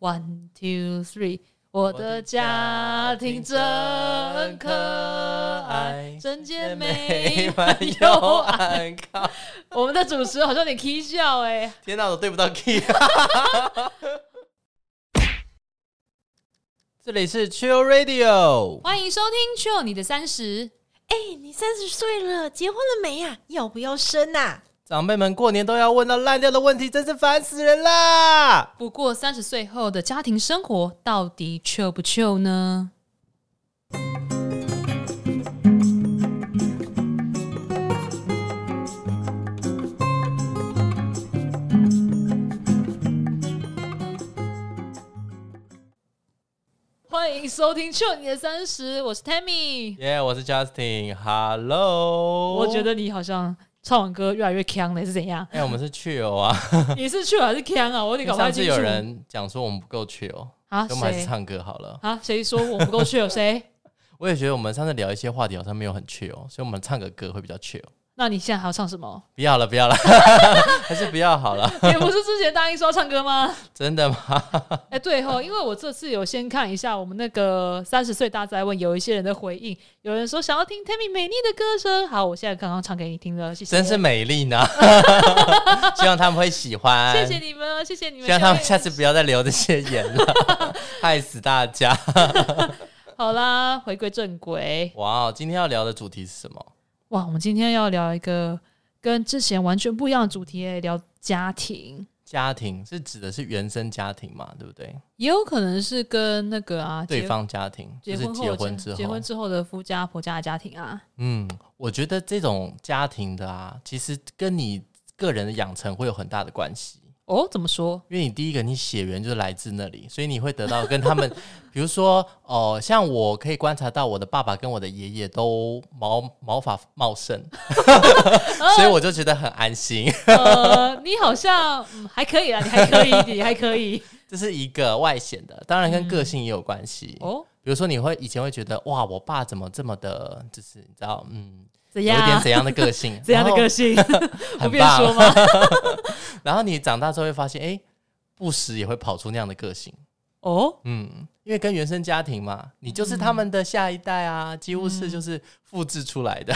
One two three，我的家庭真可爱，整洁美满又安康。我们的主持好像有点 k 笑哎，天哪，我对不到 key。这里是 Chill Radio，欢迎收听 Chill 你的三十。哎，你三十岁了，结婚了没呀？要不要生呐？长辈们过年都要问到烂掉的问题，真是烦死人啦！不过三十岁后的家庭生活到底 chill 不 chill 呢？欢迎收听《你的三十》，我是 Tammy，耶，我是 Justin，Hello。我觉得你好像。唱完歌越来越腔了，是怎样？哎，我们是去游啊！你是去还是腔啊？我有点搞不清楚。上次有人讲说我们不够去游啊，我们还是唱歌好了啊？谁说我们不够去游？谁？我也觉得我们上次聊一些话题好像没有很去哦，所以我们唱个歌会比较去哦。那你现在还要唱什么？不要了，不要了，还是不要好了。你不是之前答应说要唱歌吗？真的吗？哎，对哈，因为我这次有先看一下我们那个三十岁大灾问，有一些人的回应，有人说想要听 Tammy 美丽的歌声。好，我现在刚刚唱给你听了，谢谢。真是美丽呢，希望他们会喜欢。谢谢你们，谢谢你们。希望他们下次不要再留这些言了，害死大家。好啦，回归正轨。哇哦，今天要聊的主题是什么？哇，我们今天要聊一个。跟之前完全不一样的主题，聊家庭。家庭是指的是原生家庭嘛？对不对？也有可能是跟那个啊，对方家庭，就是结婚之后，结婚之后的夫家婆家的家庭啊。嗯，我觉得这种家庭的啊，其实跟你个人的养成会有很大的关系。哦，怎么说？因为你第一个，你血缘就是来自那里，所以你会得到跟他们，比如说，哦，像我可以观察到，我的爸爸跟我的爷爷都毛毛发茂盛，所以我就觉得很安心。呃，你好像还可以啊，你还可以，你还可以。这是一个外显的，当然跟个性也有关系。哦，比如说你会以前会觉得，哇，我爸怎么这么的，就是你知道，嗯。有点怎样的个性？怎样的个性？不便 说吗？然后你长大之后会发现，哎，不时也会跑出那样的个性。哦，嗯，因为跟原生家庭嘛，你就是他们的下一代啊，几乎是就是复制出来的。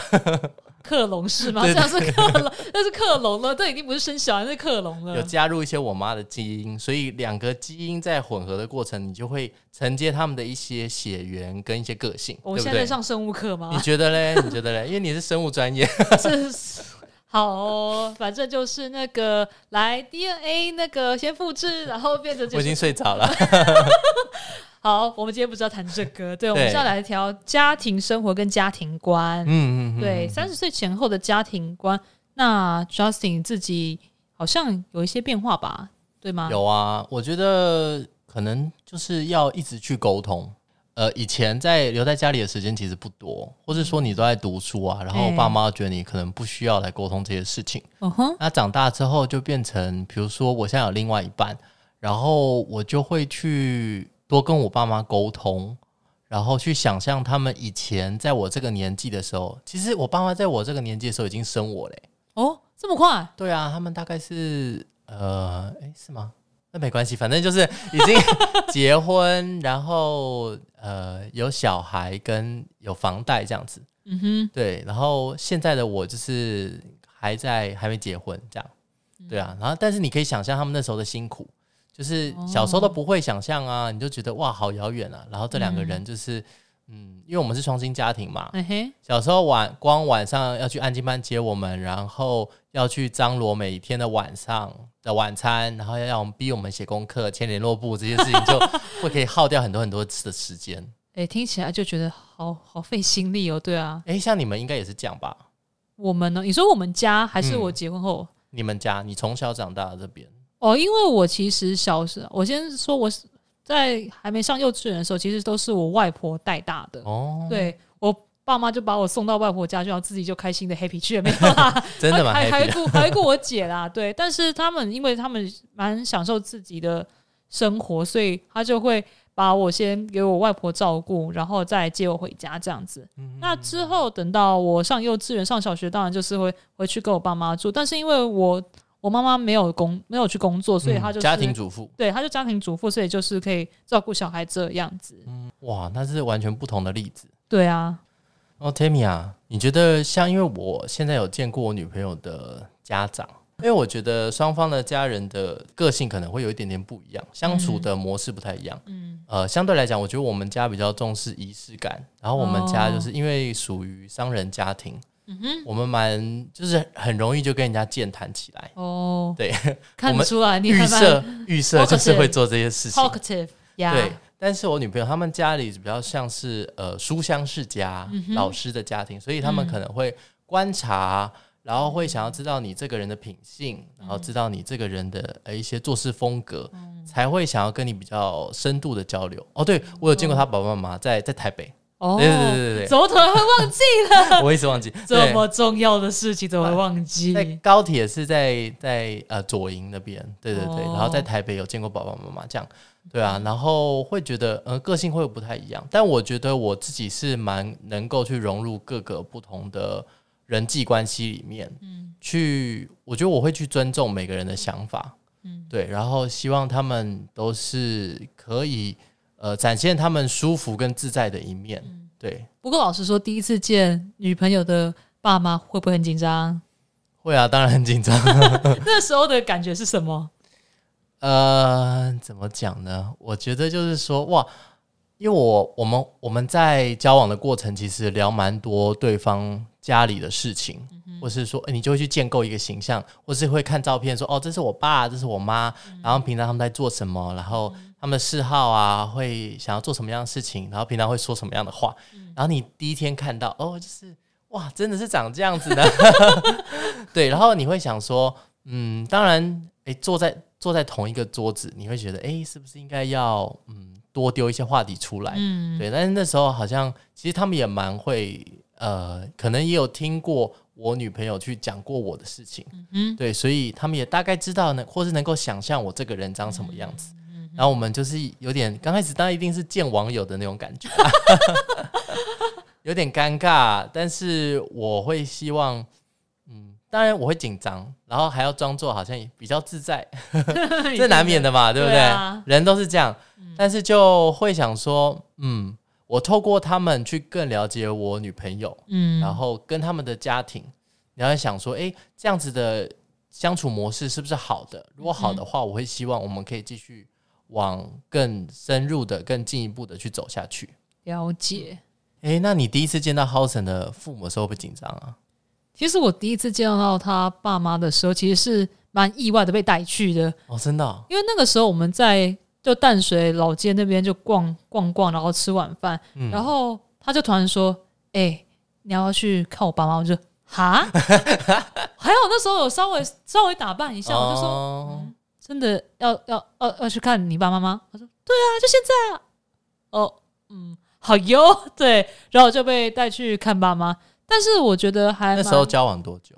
克隆是吗？这样是克隆，那是克隆了，这已经不是生小孩，是克隆了。有加入一些我妈的基因，所以两个基因在混合的过程，你就会承接他们的一些血缘跟一些个性。我现在上生物课吗？你觉得嘞？你觉得嘞？因为你是生物专业。是好，反正就是那个来 DNA 那个先复制，然后变成。我已经睡着了。好，我们今天不是要谈这个，对，我们是要来聊家庭生活跟家庭观。嗯嗯，对，三十岁前后的家庭观，那 Justin 自己好像有一些变化吧？对吗？有啊，我觉得可能就是要一直去沟通。呃，以前在留在家里的时间其实不多，或者说你都在读书啊，然后爸妈觉得你可能不需要来沟通这些事情。嗯哼，那长大之后就变成，比如说我现在有另外一半，然后我就会去。多跟我爸妈沟通，然后去想象他们以前在我这个年纪的时候，其实我爸妈在我这个年纪的时候已经生我嘞。哦，这么快？对啊，他们大概是呃，哎，是吗？那没关系，反正就是已经结婚，然后呃有小孩跟有房贷这样子。嗯哼，对。然后现在的我就是还在还没结婚这样。对啊，然后但是你可以想象他们那时候的辛苦。就是小时候都不会想象啊，你就觉得哇好遥远啊。然后这两个人就是，嗯，因为我们是双薪家庭嘛，小时候晚光晚上要去安静班接我们，然后要去张罗每天的晚上的晚餐，然后要让我们逼我们写功课、签联络簿这些事情，就 会可以耗掉很多很多次的时间。哎，听起来就觉得好好费心力哦。对啊，哎，像你们应该也是这样吧？我们呢？你说我们家还是我结婚后？你们家，你从小长大这边。哦，因为我其实小时候，我先说我在还没上幼稚园的时候，其实都是我外婆带大的。哦，对我爸妈就把我送到外婆家，就要自己就开心的 happy 去了，没有啦，真的吗？还还顾还顾我姐啦，对。但是他们因为他们蛮享受自己的生活，所以他就会把我先给我外婆照顾，然后再接我回家这样子。那之后等到我上幼稚园、上小学，当然就是会回去跟我爸妈住。但是因为我我妈妈没有工没有去工作，所以她就家庭主妇，对，她就家庭主妇，所以就是可以照顾小孩这样子。嗯，哇，那是完全不同的例子。对啊。哦，Tammy 啊，你觉得像因为我现在有见过我女朋友的家长，因为我觉得双方的家人的个性可能会有一点点不一样，相处的模式不太一样。嗯，呃，相对来讲，我觉得我们家比较重视仪式感，然后我们家就是因为属于商人家庭，嗯哼，我们蛮就是很容易就跟人家健谈起来。哦，对，看得出来，你预设预设就是会做这些事情，talkative，对。但是我女朋友他们家里比较像是呃书香世家老师的家庭，所以他们可能会观察，然后会想要知道你这个人的品性，然后知道你这个人的呃一些做事风格，才会想要跟你比较深度的交流。哦，对我有见过他爸爸妈妈在在台北。哦，对对对对对，怎么突然会忘记了？我一直忘记。这么重要的事情，怎么会忘记？在高铁是在在呃左营那边，对对对，然后在台北有见过爸爸妈妈这样。对啊，然后会觉得，呃，个性会不太一样，但我觉得我自己是蛮能够去融入各个不同的人际关系里面，嗯，去，我觉得我会去尊重每个人的想法，嗯，对，然后希望他们都是可以，呃，展现他们舒服跟自在的一面，对。不过老实说，第一次见女朋友的爸妈会不会很紧张？会啊，当然很紧张。那时候的感觉是什么？呃，怎么讲呢？我觉得就是说，哇，因为我我们我们在交往的过程，其实聊蛮多对方家里的事情，或是说，你就会去建构一个形象，或是会看照片，说，哦，这是我爸，这是我妈，然后平常他们在做什么，然后他们的嗜好啊，会想要做什么样的事情，然后平常会说什么样的话，然后你第一天看到，哦，就是哇，真的是长这样子的，对，然后你会想说，嗯，当然，诶，坐在。坐在同一个桌子，你会觉得，哎，是不是应该要嗯多丢一些话题出来？嗯，对。但是那时候好像，其实他们也蛮会，呃，可能也有听过我女朋友去讲过我的事情，嗯，对，所以他们也大概知道呢，或是能够想象我这个人长什么样子。然后我们就是有点刚开始，当然一定是见网友的那种感觉，有点尴尬，但是我会希望。嗯当然我会紧张，然后还要装作好像比较自在，这难免的嘛，对不对？人都是这样，但是就会想说，嗯，我透过他们去更了解我女朋友，嗯，然后跟他们的家庭，然后想说，哎，这样子的相处模式是不是好的？如果好的话，我会希望我们可以继续往更深入的、更进一步的去走下去。了解。哎，那你第一次见到 Housen 的父母的时候，会紧张啊？其实我第一次见到他爸妈的时候，其实是蛮意外的被带去的哦，真的。因为那个时候我们在就淡水老街那边就逛逛逛，然后吃晚饭，然后他就突然说：“哎，你要去看我爸妈？”我就哈，还好那时候有稍微稍微打扮一下，我就说：“真的要要要要去看你爸妈吗？”他说：“对啊，就现在啊。”哦，嗯，好哟，对，然后就被带去看爸妈。但是我觉得还那时候交往多久？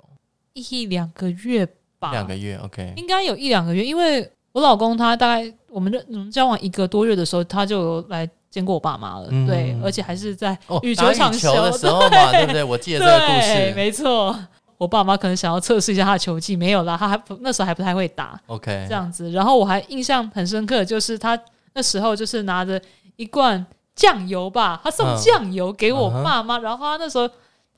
一两个月吧，两个月，OK，应该有一两个月。因为我老公他大概我们我们交往一个多月的时候，他就有来见过我爸妈了，对，而且还是在羽球场球的时候嘛，对不对？我记得这个故事，没错。我爸妈可能想要测试一下他的球技，没有啦，他还不那时候还不太会打，OK，这样子。然后我还印象很深刻，就是他那时候就是拿着一罐酱油吧，他送酱油给我爸妈，然后他那时候。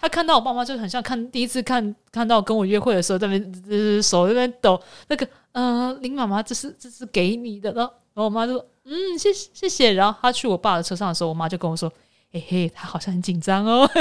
他看到我爸妈就很像看第一次看看到跟我约会的时候，在那边手在那边抖。那个，嗯，林妈妈，这是这是给你的。然后，然后我妈就说：“嗯，谢谢谢谢。”然后他去我爸的车上的时候，我妈就跟我说：“嘿嘿，他好像很紧张哦。”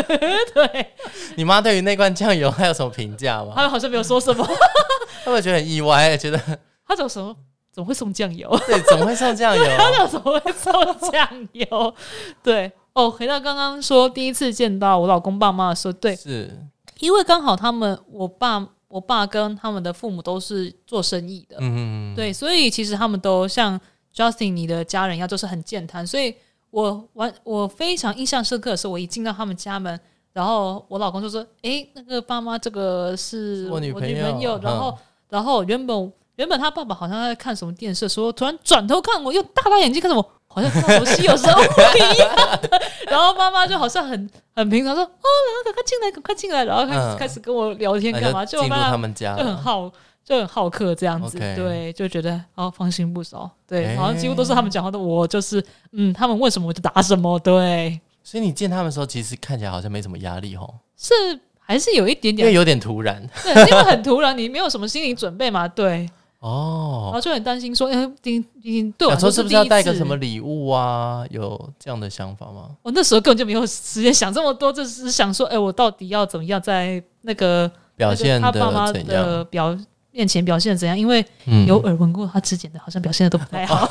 对，你妈对于那罐酱油还有什么评价吗？他好像没有说什么，他会觉得很意外，觉得 他怎么说？怎么会送酱油？对，怎么会送酱油？他怎么会送酱油？对。哦，回到刚刚说第一次见到我老公爸妈的时候，对，是因为刚好他们，我爸、我爸跟他们的父母都是做生意的，嗯，对，所以其实他们都像 Justin 你的家人一样，就是很健谈。所以我完，我非常印象深刻的是，我一进到他们家门，然后我老公就说：“哎，那个爸妈，这个是我女朋友。”然后，然后原本原本他爸爸好像在看什么电视，说突然转头看我，又大大眼睛看着我。好像熟悉，有时候不一样的。然后妈妈就好像很很平常说：“哦，然后赶快进来，赶快进来。”然后开始开始跟我聊天干嘛？就进入他们家，就很好，就很好客这样子，对，就觉得哦放心不少，对，好像几乎都是他们讲话的，我就是嗯，他们问什么我就答什么，对。所以你见他们的时候，其实看起来好像没什么压力哦，是还是有一点点，因为有点突然，对，因为很突然，你没有什么心理准备嘛，对。哦，然后就很担心说，哎，你你对我说是不是要带个什么礼物啊？有这样的想法吗？我那时候根本就没有时间想这么多，就是想说，哎，我到底要怎么样在那个表现他爸妈的表面前表现怎样？因为有耳闻过他之前的好像表现的都不太好。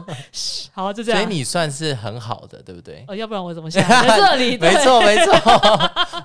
好，就这样。所以你算是很好的，对不对？哦，要不然我怎么想在这里？没错，没错，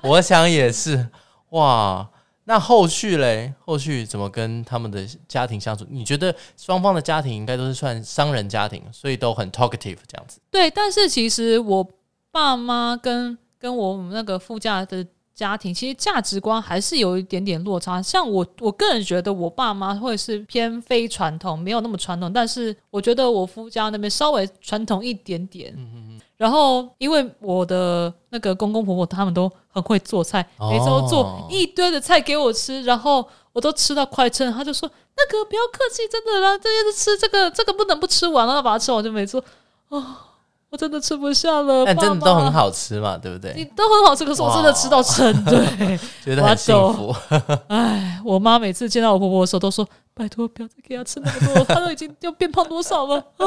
我想也是。哇。那后续嘞？后续怎么跟他们的家庭相处？你觉得双方的家庭应该都是算商人家庭，所以都很 talkative 这样子。对，但是其实我爸妈跟跟我们那个副驾的家庭，其实价值观还是有一点点落差。像我，我个人觉得我爸妈会是偏非传统，没有那么传统，但是我觉得我夫家那边稍微传统一点点。嗯嗯。然后，因为我的那个公公婆婆他们都很会做菜，每周做一堆的菜给我吃，然后我都吃到快撑。他就说：“那个不要客气，真的啦，这些是吃这个，这个不能不吃完了，把它吃完。”就每次啊，我真的吃不下了。但真的都很好吃嘛，对不对？你都很好吃，可是我真的吃到撑，对，觉得很幸福。哎，我妈每次见到我婆婆的时候都说：“拜托，不要再给她吃那么多，她都已经要变胖多少了啊。”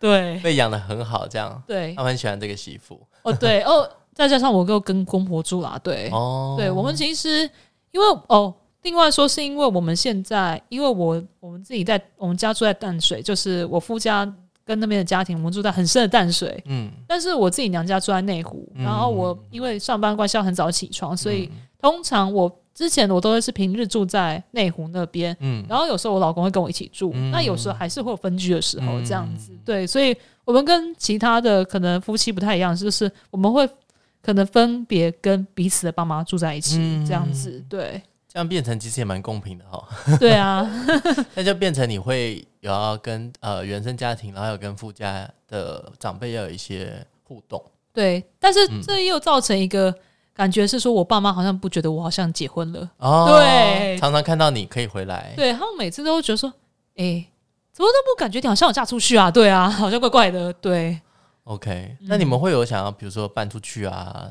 对，被养的很好，这样。对，她很喜欢这个媳妇。哦，对 哦，再加上我又跟公婆住啦，对。哦。对我们其实，因为哦，另外说是因为我们现在，因为我我们自己在我们家住在淡水，就是我夫家跟那边的家庭，我们住在很深的淡水。嗯。但是我自己娘家住在内湖，然后我因为上班关系要很早起床，所以通常我。之前我都会是平日住在内湖那边，嗯，然后有时候我老公会跟我一起住，那有时候还是会有分居的时候，这样子，对，所以我们跟其他的可能夫妻不太一样，就是我们会可能分别跟彼此的爸妈住在一起，这样子，对，这样变成其实也蛮公平的哈，对啊，那就变成你会有要跟呃原生家庭，然后有跟夫家的长辈要有一些互动，对，但是这又造成一个。感觉是说，我爸妈好像不觉得我好像结婚了。哦，对，常常看到你可以回来。对他们每次都觉得说，哎，怎么都不感觉你好像有嫁出去啊？对啊，好像怪怪的。对，OK，那你们会有想要比如说搬出去啊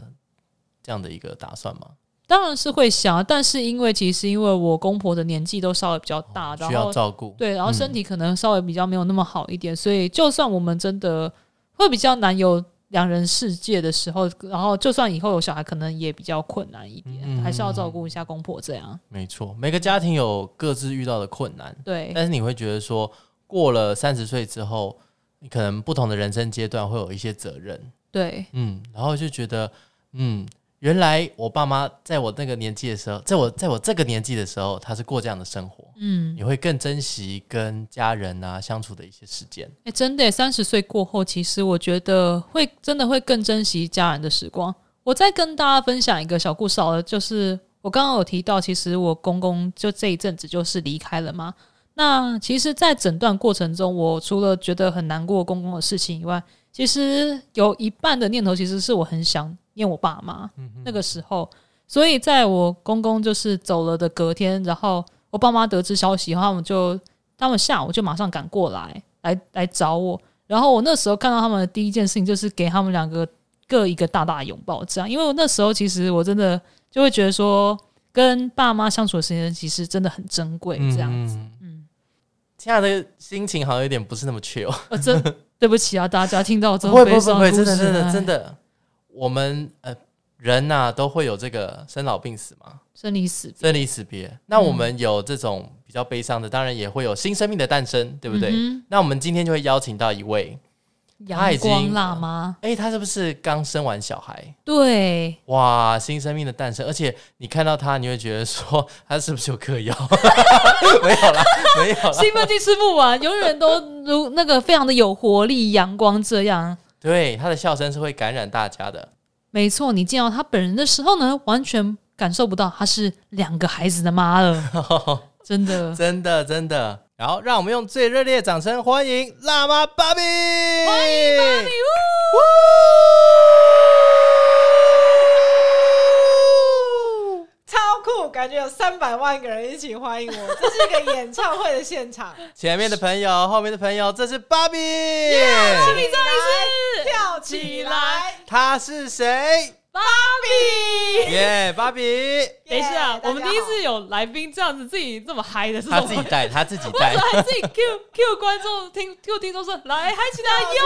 这样的一个打算吗？当然是会想，但是因为其实因为我公婆的年纪都稍微比较大，需要照顾。对，然后身体可能稍微比较没有那么好一点，所以就算我们真的会比较难有。两人世界的时候，然后就算以后有小孩，可能也比较困难一点，还是要照顾一下公婆这样。没错，每个家庭有各自遇到的困难，对。但是你会觉得说，过了三十岁之后，你可能不同的人生阶段会有一些责任，对，嗯，然后就觉得，嗯。原来我爸妈在我那个年纪的时候，在我在我这个年纪的时候，他是过这样的生活，嗯，你会更珍惜跟家人啊相处的一些时间。哎，真的，三十岁过后，其实我觉得会真的会更珍惜家人的时光。我再跟大家分享一个小故事，好了，就是我刚刚有提到，其实我公公就这一阵子就是离开了嘛。那其实，在诊断过程中，我除了觉得很难过公公的事情以外，其实有一半的念头，其实是我很想。念我爸妈那个时候，所以在我公公就是走了的隔天，然后我爸妈得知消息后，他们就他们下午就马上赶过来，来来找我。然后我那时候看到他们的第一件事情就是给他们两个各一个大大拥抱，这样。因为我那时候其实我真的就会觉得说，跟爸妈相处的时间其实真的很珍贵，这样子。嗯，现在的心情好像有点不是那么缺哦。真对不起啊，大家听到这么悲伤真的真的真的。我们呃人呐都会有这个生老病死嘛，生离死生离死别。那我们有这种比较悲伤的，当然也会有新生命的诞生，对不对？那我们今天就会邀请到一位阳光辣妈。哎，她是不是刚生完小孩？对，哇，新生命的诞生，而且你看到她，你会觉得说她是不是有嗑药？没有啦，没有，兴奋剂吃不完，永远都如那个非常的有活力、阳光这样。对，她的笑声是会感染大家的。没错，你见到她本人的时候呢，完全感受不到她是两个孩子的妈了。真的，真的，真的。然后，让我们用最热烈的掌声欢迎辣妈芭比！欢迎芭比！超酷！感感觉有三百万个人一起欢迎我，这是一个演唱会的现场。前面的朋友，后面的朋友，这是芭比，耶芭比再一次跳起来，他是谁？芭比，耶，芭比。等一下，我们第一次有来宾这样子自己这么嗨的，是他自己带，他自己带，自己 Q Q 观众听，Q 听众说来嗨起来。哟，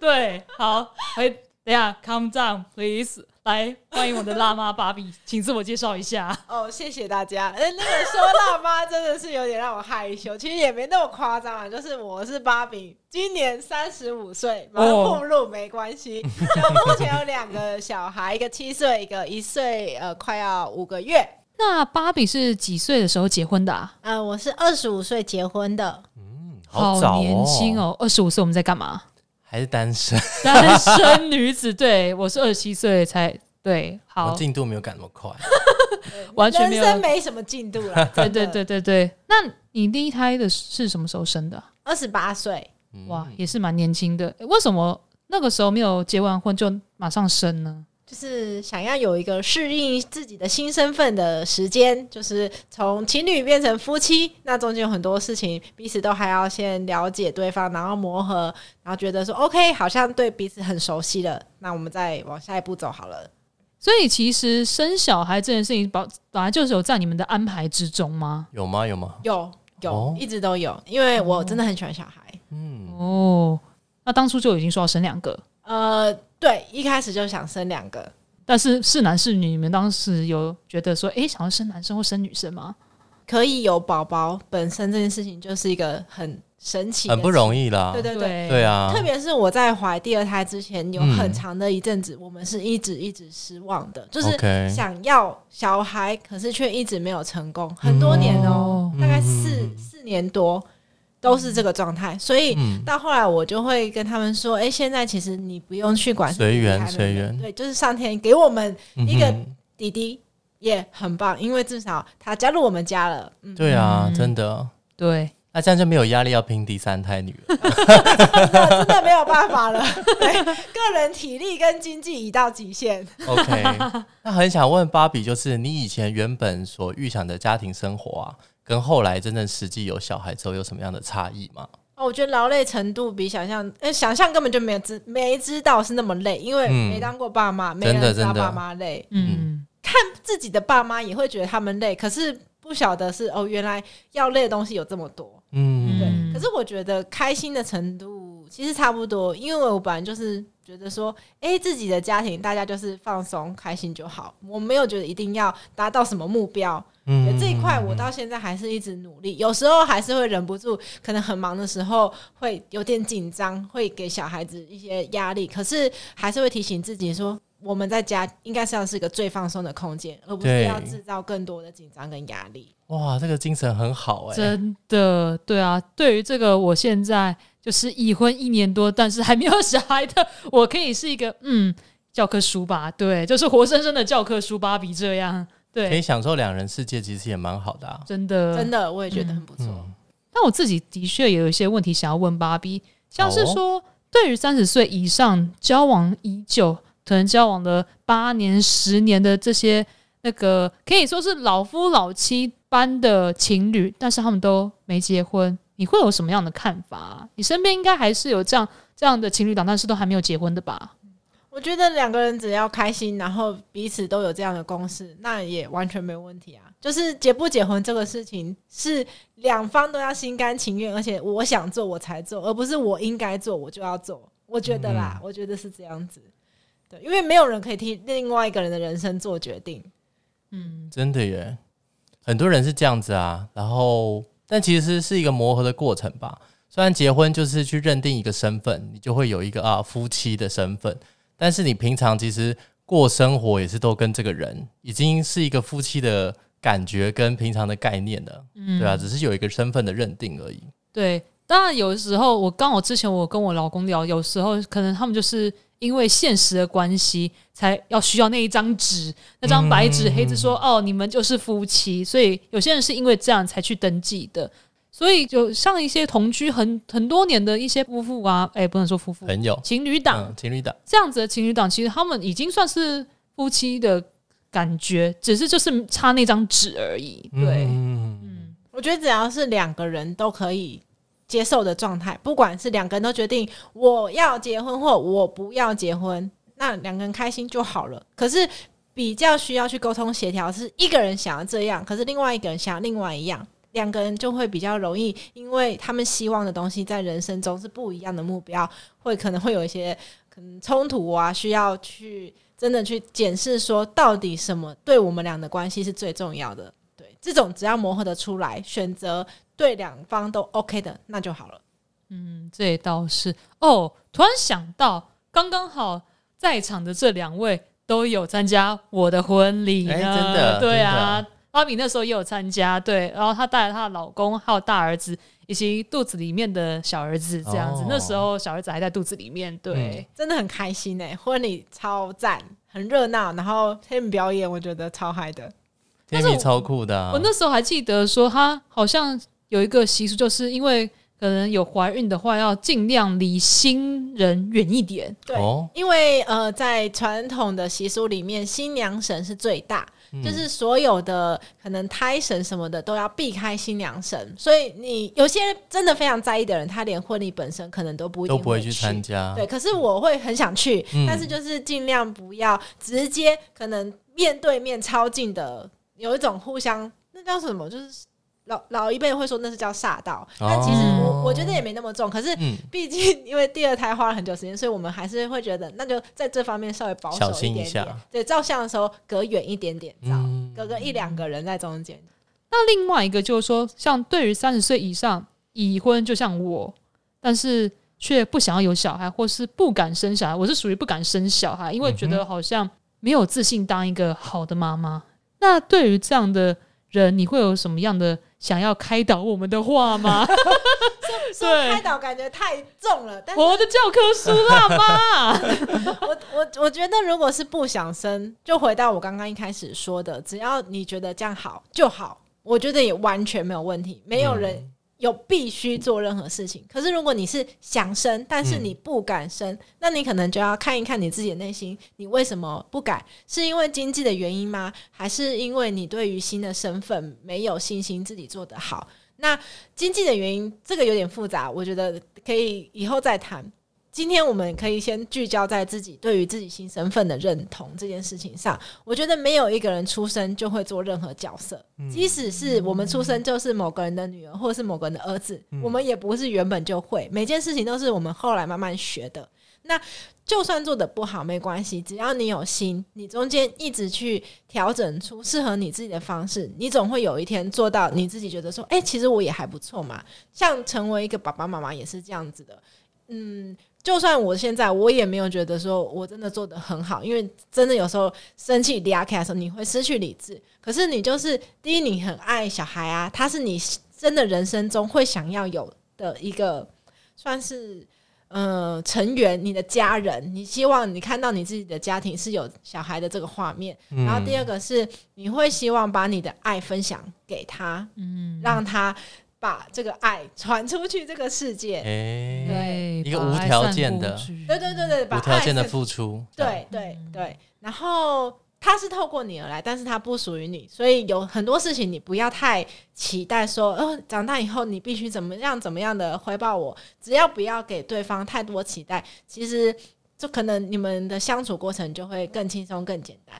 对，好，哎，等下，Calm down please。来，欢迎我的辣妈芭比，请自我介绍一下。哦，谢谢大家。哎，那个说辣妈真的是有点让我害羞，其实也没那么夸张啊。就是我是芭比，今年三十五岁，蛮暴露没关系。就目前有两个小孩，一个七岁，一个一岁，呃，快要五个月。那芭比是几岁的时候结婚的啊？呃，我是二十五岁结婚的。嗯，好年轻哦。二十五岁我们在干嘛？还是单身，单身女子。对我是二十七岁才对，好进度没有赶那么快，完全没有，没什么进度了。对对对对对，那你第一胎的是什么时候生的？二十八岁，哇，也是蛮年轻的。为什么那个时候没有结完婚就马上生呢？就是想要有一个适应自己的新身份的时间，就是从情侣变成夫妻，那中间有很多事情，彼此都还要先了解对方，然后磨合，然后觉得说 OK，好像对彼此很熟悉了，那我们再往下一步走好了。所以其实生小孩这件事情，本本来就是有在你们的安排之中吗？有吗？有吗？有有，一直都有，因为我真的很喜欢小孩。嗯哦，那当初就已经说要生两个。呃。对，一开始就想生两个，但是是男是女？你们当时有觉得说，哎，想要生男生或生女生吗？可以有宝宝本身这件事情就是一个很神奇、很不容易啦。对对对，对啊！特别是我在怀第二胎之前，有很长的一阵子，我们是一直一直失望的，就是想要小孩，可是却一直没有成功，很多年哦，大概四四年多。都是这个状态，所以到后来我就会跟他们说：“哎，现在其实你不用去管随缘，随缘，对，就是上天给我们一个弟弟也很棒，因为至少他加入我们家了。”对啊，真的，对，那这样就没有压力要拼第三胎女儿，真的没有办法了。对，个人体力跟经济已到极限。OK，那很想问芭比，就是你以前原本所预想的家庭生活啊？跟后来真正实际有小孩之后有什么样的差异吗？哦，我觉得劳累程度比想象，呃，想象根本就没有知没知道是那么累，因为没当过爸妈，没人知道爸妈累。嗯，看自己的爸妈也会觉得他们累，可是不晓得是哦，原来要累的东西有这么多。嗯，对。可是我觉得开心的程度其实差不多，因为我本来就是觉得说，哎，自己的家庭大家就是放松开心就好，我没有觉得一定要达到什么目标。嗯，这一块我到现在还是一直努力，有时候还是会忍不住，可能很忙的时候会有点紧张，会给小孩子一些压力，可是还是会提醒自己说，我们在家应该是要是一个最放松的空间，而不是要制造更多的紧张跟压力。哇，这个精神很好哎，真的，对啊，对于这个我现在就是已婚一年多，但是还没有小孩的，我可以是一个嗯教科书吧，对，就是活生生的教科书芭比这样。对，可以享受两人世界，其实也蛮好的啊！真的，真的，我也觉得很不错。但我自己的确也有一些问题想要问芭比，像是说，对于三十岁以上交往已久，可能交往了八年、十年的这些那个可以说是老夫老妻般的情侣，但是他们都没结婚，你会有什么样的看法？你身边应该还是有这样这样的情侣档，但是都还没有结婚的吧？我觉得两个人只要开心，然后彼此都有这样的共识，那也完全没问题啊。就是结不结婚这个事情，是两方都要心甘情愿，而且我想做我才做，而不是我应该做我就要做。我觉得啦，我觉得是这样子。对，因为没有人可以替另外一个人的人生做决定。嗯，真的耶，很多人是这样子啊。然后，但其实是一个磨合的过程吧。虽然结婚就是去认定一个身份，你就会有一个啊夫妻的身份。但是你平常其实过生活也是都跟这个人已经是一个夫妻的感觉跟平常的概念了，嗯，对啊，只是有一个身份的认定而已。对，当然有时候我刚好之前我跟我老公聊，有时候可能他们就是因为现实的关系才要需要那一张纸，那张白纸黑字说哦，你们就是夫妻，所以有些人是因为这样才去登记的。所以，就像一些同居很很多年的一些夫妇啊，哎，不能说夫妇，朋友、情侣档、情侣档。这样子的情侣档，其实他们已经算是夫妻的感觉，只是就是差那张纸而已。对，嗯，我觉得只要是两个人都可以接受的状态，不管是两个人都决定我要结婚或我不要结婚，那两个人开心就好了。可是比较需要去沟通协调，是一个人想要这样，可是另外一个人想要另外一样。两个人就会比较容易，因为他们希望的东西在人生中是不一样的目标，会可能会有一些可能冲突啊，需要去真的去检视说，到底什么对我们俩的关系是最重要的？对，这种只要磨合的出来，选择对两方都 OK 的，那就好了。嗯，这也倒是哦。突然想到，刚刚好在场的这两位都有参加我的婚礼呢，真的，对啊。阿米那时候也有参加，对，然后她带了她的老公，还有大儿子，以及肚子里面的小儿子，这样子。那时候小儿子还在肚子里面，对，真的很开心哎，婚礼超赞，很热闹，然后他们表演，我觉得超嗨的，天米超酷的。我那时候还记得说，他好像有一个习俗，就是因为可能有怀孕的话，要尽量离新人远一点。对，因为呃，在传统的习俗里面，新娘神是最大。就是所有的可能胎神什么的都要避开新娘神，所以你有些真的非常在意的人，他连婚礼本身可能都不都不会去参加。对，可是我会很想去，但是就是尽量不要直接可能面对面超近的，有一种互相那叫什么，就是。老老一辈会说那是叫煞道，但其实我我觉得也没那么重。可是毕竟因为第二胎花了很久时间，所以我们还是会觉得那就在这方面稍微保守一点点。对，照相的时候隔远一点点照，隔个一两个人在中间。那另外一个就是说，像对于三十岁以上已婚，就像我，但是却不想要有小孩，或是不敢生小孩，我是属于不敢生小孩，因为觉得好像没有自信当一个好的妈妈。那对于这样的人，你会有什么样的？想要开导我们的话吗？说开导感觉太重了。我的教科书啦，妈。我我我觉得，如果是不想生，就回到我刚刚一开始说的，只要你觉得这样好就好，我觉得也完全没有问题。没有人。有必须做任何事情，可是如果你是想生，但是你不敢生，那你可能就要看一看你自己的内心，你为什么不敢？是因为经济的原因吗？还是因为你对于新的身份没有信心自己做得好？那经济的原因这个有点复杂，我觉得可以以后再谈。今天我们可以先聚焦在自己对于自己新身份的认同这件事情上。我觉得没有一个人出生就会做任何角色，即使是我们出生就是某个人的女儿或者是某个人的儿子，我们也不是原本就会。每件事情都是我们后来慢慢学的。那就算做的不好没关系，只要你有心，你中间一直去调整出适合你自己的方式，你总会有一天做到你自己觉得说，哎，其实我也还不错嘛。像成为一个爸爸妈妈也是这样子的，嗯。就算我现在，我也没有觉得说我真的做的很好，因为真的有时候生气、离开的时候，你会失去理智。可是你就是第一，你很爱小孩啊，他是你真的人生中会想要有的一个，算是呃成员，你的家人。你希望你看到你自己的家庭是有小孩的这个画面。然后第二个是，你会希望把你的爱分享给他，嗯，让他。把这个爱传出去，这个世界，对一个无条件的，对对对对，无条件的付出，对对对。然后他是透过你而来，但是他不属于你，所以有很多事情你不要太期待说，呃，长大以后你必须怎么样怎么样的回报我，只要不要给对方太多期待，其实就可能你们的相处过程就会更轻松、更简单。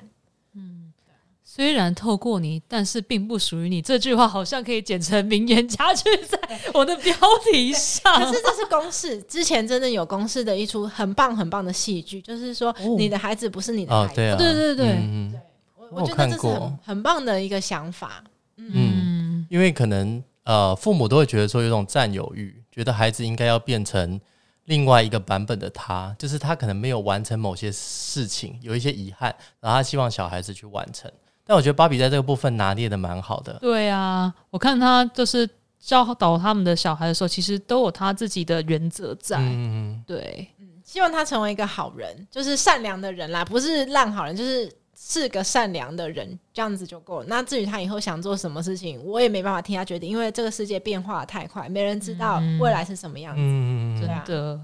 虽然透过你，但是并不属于你。这句话好像可以剪成名言佳句，在我的标题上。可是这是公式，之前真的有公式的一出很棒很棒的戏剧，就是说你的孩子不是你的孩子。对对对对，我我觉得这是很很棒的一个想法。嗯，因为可能呃，父母都会觉得说有种占有欲，觉得孩子应该要变成另外一个版本的他，就是他可能没有完成某些事情，有一些遗憾，然后他希望小孩子去完成。但我觉得芭比在这个部分拿捏的蛮好的。对啊，我看他就是教导他们的小孩的时候，其实都有他自己的原则在。嗯，对，嗯，希望他成为一个好人，就是善良的人啦，不是烂好人，就是是个善良的人，这样子就够了。那至于他以后想做什么事情，我也没办法替他决定，因为这个世界变化太快，没人知道未来是什么样子。嗯真的。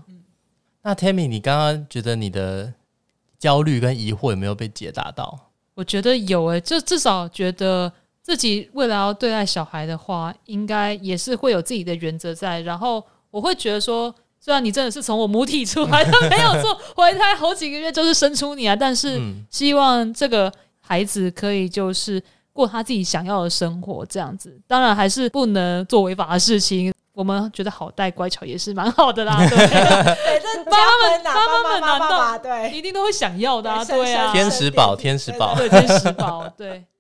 那 Tammy，你刚刚觉得你的焦虑跟疑惑有没有被解答到？我觉得有诶，就至少觉得自己未来要对待小孩的话，应该也是会有自己的原则在。然后我会觉得说，虽然你真的是从我母体出来的，没有错，怀胎好几个月就是生出你啊，但是希望这个孩子可以就是过他自己想要的生活，这样子。当然还是不能做违法的事情。我们觉得好带乖巧也是蛮好的啦，对，妈妈们、妈妈们难道对，一定都会想要的啊，对啊，天使宝、天使宝，对，天使宝，对。